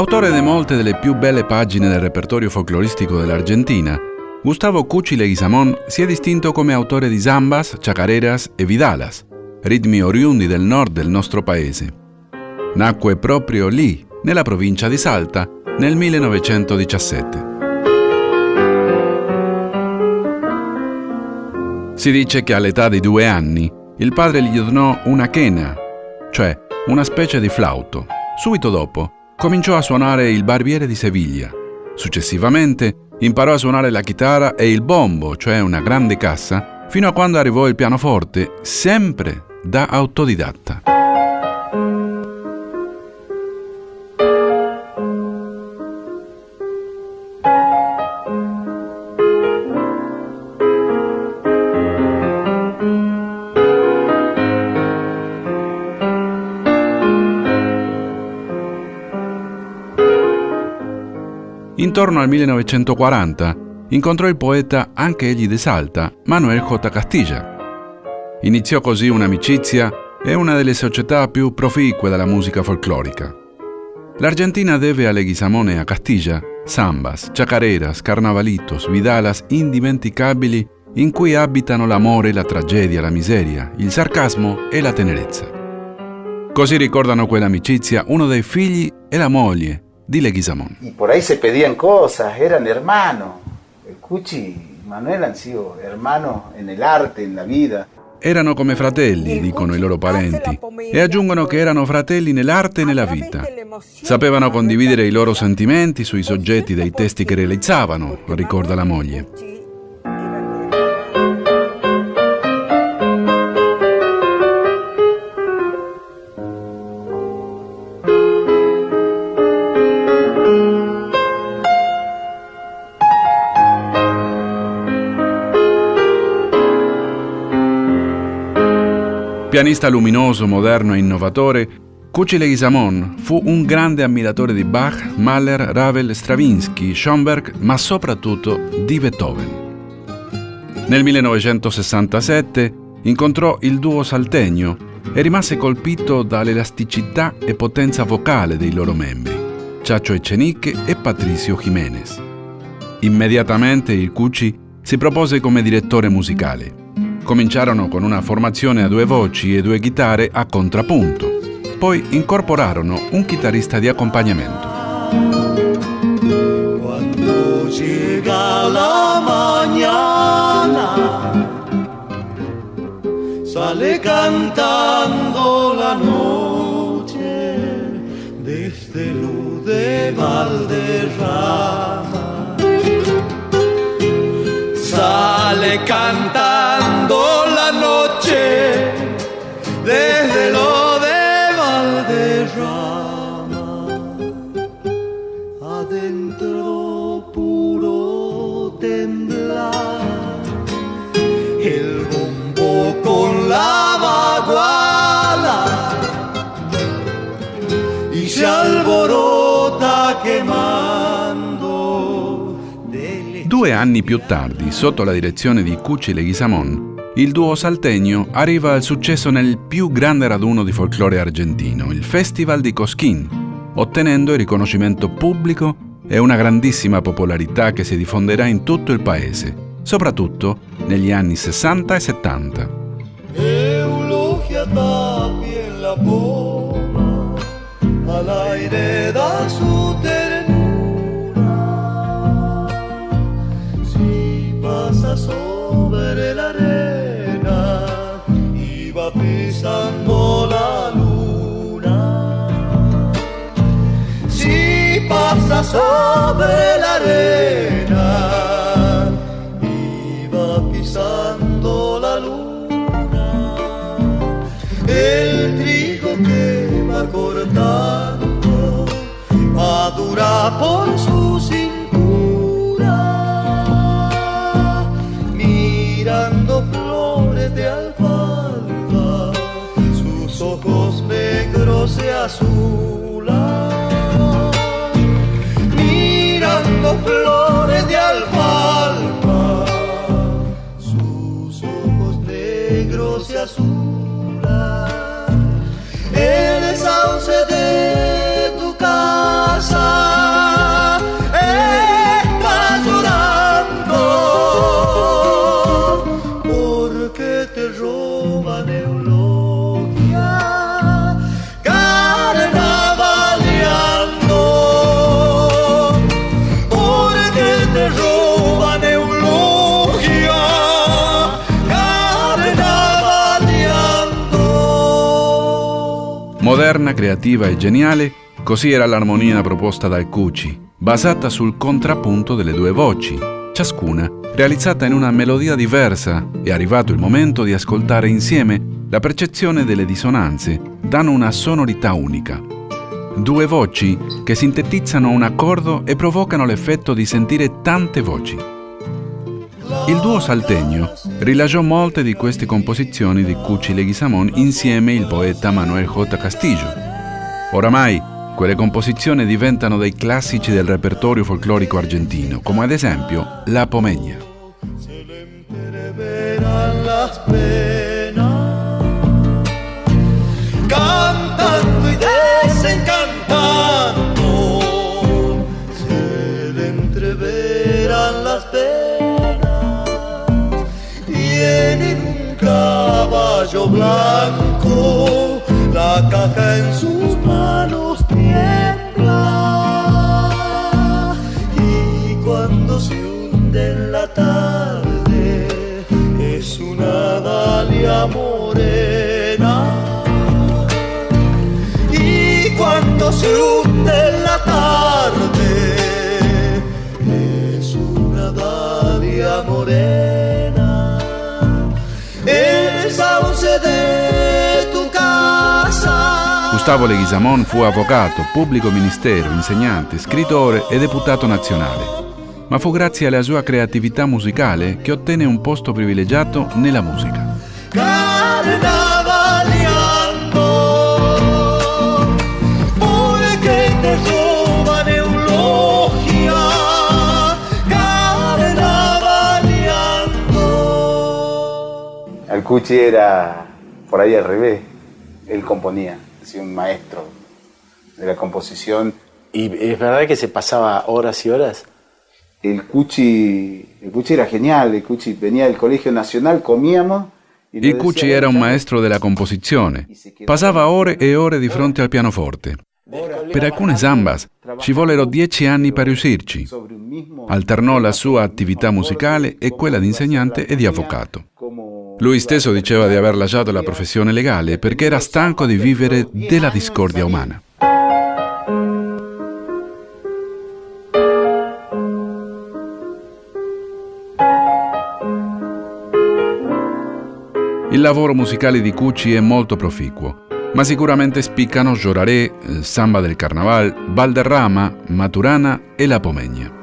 Autore di molte delle più belle pagine del repertorio folcloristico dell'Argentina, Gustavo Cucci Leguizamón si è distinto come autore di zambas, chacareras e vidalas, ritmi oriundi del nord del nostro paese. Nacque proprio lì, nella provincia di Salta, nel 1917. Si dice che all'età di due anni il padre gli donò una quena, cioè una specie di flauto. Subito dopo cominciò a suonare il barbiere di Seviglia. Successivamente imparò a suonare la chitarra e il bombo, cioè una grande cassa, fino a quando arrivò il pianoforte, sempre da autodidatta. Intorno al 1940 incontrò il poeta, anche egli di Salta, Manuel J. Castilla. Iniziò così un'amicizia e una delle società più proficue della musica folclorica. L'Argentina deve a Leguizamón e a Castilla sambas, chacareras, carnavalitos, vidalas indimenticabili in cui abitano l'amore, la tragedia, la miseria, il sarcasmo e la tenerezza. Così ricordano quell'amicizia uno dei figli e la moglie Dile Guizamón. Y por ahí se pedían cosas, eran hermanos. Cuchi y Manuel han sido hermanos en el arte, en la vida. Erano come fratelli, dicono i loro parenti, e aggiungono che erano fratelli nell'arte e nella vita. Sapevano condividere i loro sentimenti sui soggetti dei testi che realizzavano, ricorda la moglie. Pianista luminoso, moderno e innovatore, Cucci Leguizamón fu un grande ammiratore di Bach, Mahler, Ravel, Stravinsky, Schoenberg, ma soprattutto di Beethoven. Nel 1967 incontrò il duo saltegno e rimase colpito dall'elasticità e potenza vocale dei loro membri, Ciaccio Echenique e Patricio Jiménez. Immediatamente il Cucci si propose come direttore musicale Cominciarono con una formazione a due voci e due chitarre a contrappunto. Poi incorporarono un chitarrista di accompagnamento. Quando llega la mañana, sale cantando la noche desde luz de Valderrama. Sale cantando puro temblar, el bombo con la baguala y se alborota quemando. Due anni più tardi, sotto la direzione di Cucci Leguizamón, il duo saltegno arriva al successo nel più grande raduno di folklore argentino, il Festival di Cosquín, ottenendo il riconoscimento pubblico e una grandissima popolarità che si diffonderà in tutto il paese, soprattutto negli anni 60 e 70. Eulogia sobre sobre la arena. Va pisando la luna, el trigo que va cortando madura por su azul. Moderna, creativa e geniale, così era l'armonia proposta dal Cucci, basata sul contrappunto delle due voci, ciascuna realizzata in una melodia diversa. È arrivato il momento di ascoltare insieme la percezione delle dissonanze, danno una sonorità unica. Due voci che sintetizzano un accordo e provocano l'effetto di sentire tante voci. Il duo saltegno rilasciò molte di queste composizioni di Cucci Leguizamón insieme il poeta Manuel J. Castillo. Oramai quelle composizioni diventano dei classici del repertorio folclorico argentino, come ad esempio La Pomegna. Caballo blanco, la caja en sus manos tiembla, y cuando se hunde en la tarde, es una dalia morena. Y cuando se hunde Gustavo Leguizamón fu avvocato, pubblico ministero, insegnante, scrittore e deputato nazionale. Ma fu grazie alla sua creatività musicale che ottenne un posto privilegiato nella musica. El Cuchi era por ahí al revés. Él componía, así un maestro de la composición. ¿Y es verdad que se pasaba horas y horas? El Cuchi, el Cuchi era genial. El Cuchi venía del Colegio Nacional, comíamos. y Il Cucci era un "Escuchá, maestro della composizione. Passava ore e ore di fronte al pianoforte. Per alcune zambas ci vollero dieci anni per riuscirci. Alternò la sua attività musicale e quella di insegnante e di avvocato. Lui stesso diceva di aver lasciato la professione legale perché era stanco di vivere della discordia umana. Il lavoro musicale di Cucci è molto proficuo, ma sicuramente spiccano Lloraré, eh, Samba del Carnaval, Valderrama, Maturana e La Pomegna.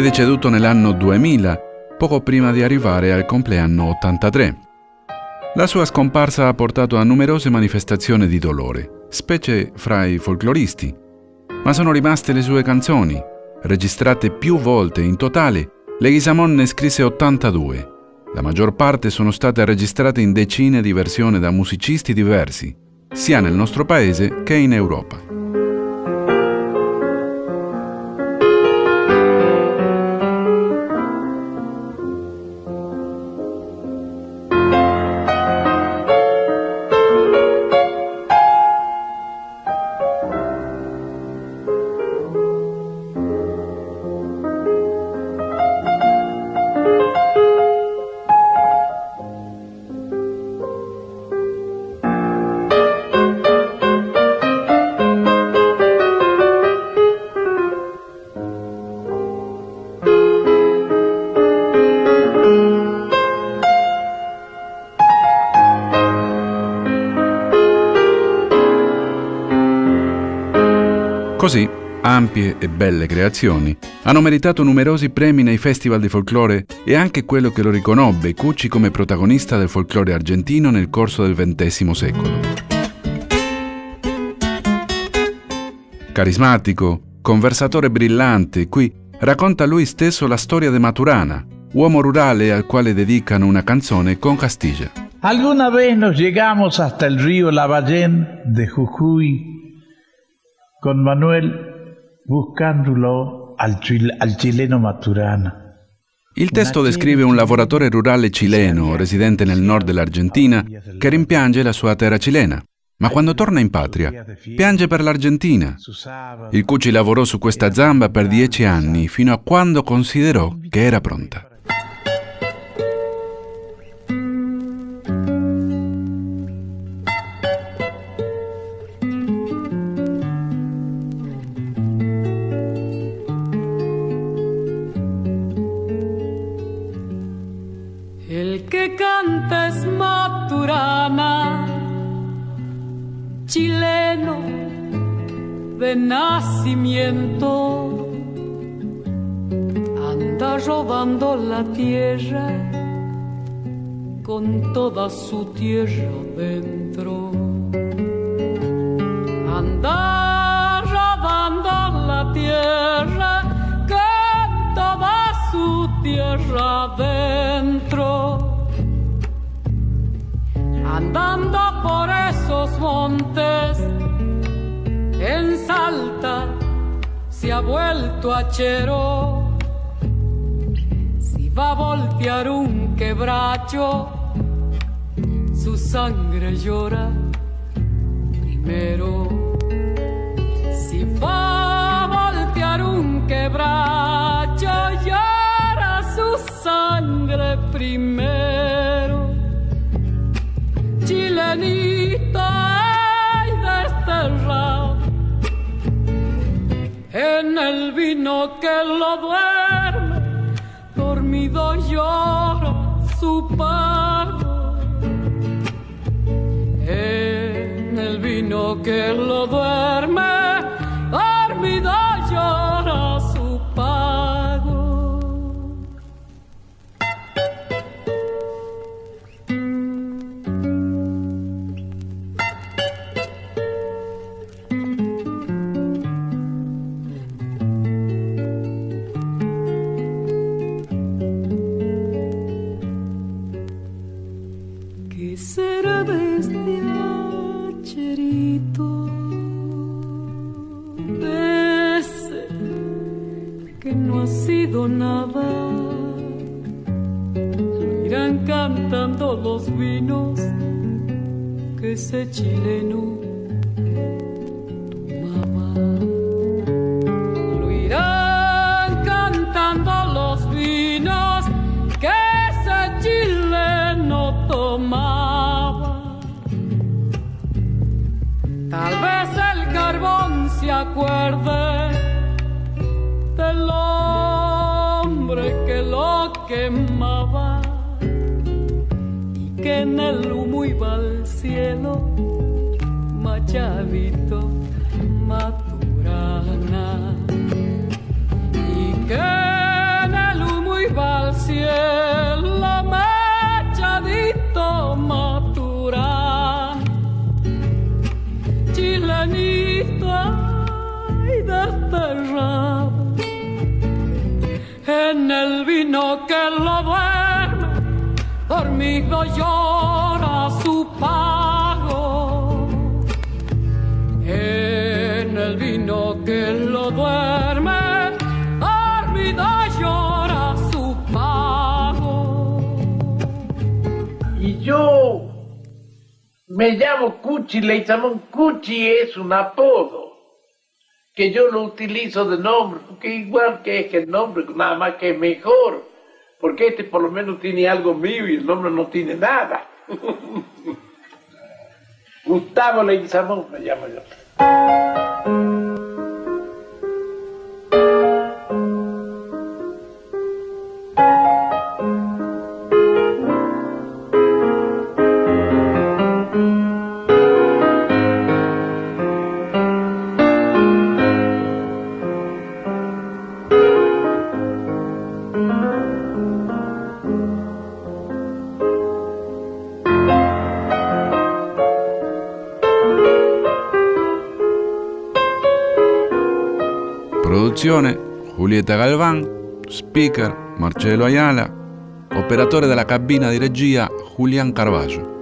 È deceduto nell'anno 2000, poco prima di arrivare al compleanno 83. La sua scomparsa ha portato a numerose manifestazioni di dolore, specie fra i folcloristi, ma sono rimaste le sue canzoni, registrate più volte in totale. Leguizamón ne scrisse 82. La maggior parte sono state registrate in decine di versioni da musicisti diversi, sia nel nostro paese che in Europa. Così, ampie e belle creazioni hanno meritato numerosi premi nei festival di folklore e anche quello che lo riconobbe Cucci come protagonista del folklore argentino nel corso del XX secolo. Carismatico, conversatore brillante, qui racconta lui stesso la storia di Maturana, uomo rurale al quale dedicano una canzone con Castiglia. Alguna vez nos llegamos hasta el río Lavallén de Jujuy con Manuel buscándolo al, al chileno Maturana. Il testo descrive un lavoratore rurale cileno, residente nel nord dell'Argentina, che rimpiange la sua terra cilena. Ma quando torna in patria, piange per l'Argentina. Il Cucci lavorò su questa zamba per dieci anni, fino a quando considerò che era pronta. Nacimiento, anda robando la tierra con toda su tierra dentro. Anda robando la tierra con toda su tierra dentro. Andando por esos montes, se ha vuelto achero. Si va a voltear un quebracho, su sangre llora primero. Si va a voltear un quebracho, llora su sangre primero. Dormido llora su pago. En el vino que lo duerme, los vinos que ese chileno tomaba. Lo irán cantando los vinos que ese chileno tomaba. Tal vez el carbón se acuerde del hombre que lo quemaba que en el humo iba al cielo machadito maturana. Y que en el humo iba dormido llora su pago. En el vino que lo duerme, dormido llora su pago. Y yo me llamo Cuchi Leizamón. Cuchi es un apodo que yo lo utilizo de nombre, porque igual que es el nombre, nada más que mejor, porque este por lo menos tiene algo mío y el nombre no tiene nada. Gustavo Leizamón me llamo yo. Produzione Julieta Galvan, speaker Marcello Ayala, operatore della cabina di regia Julián Carballo.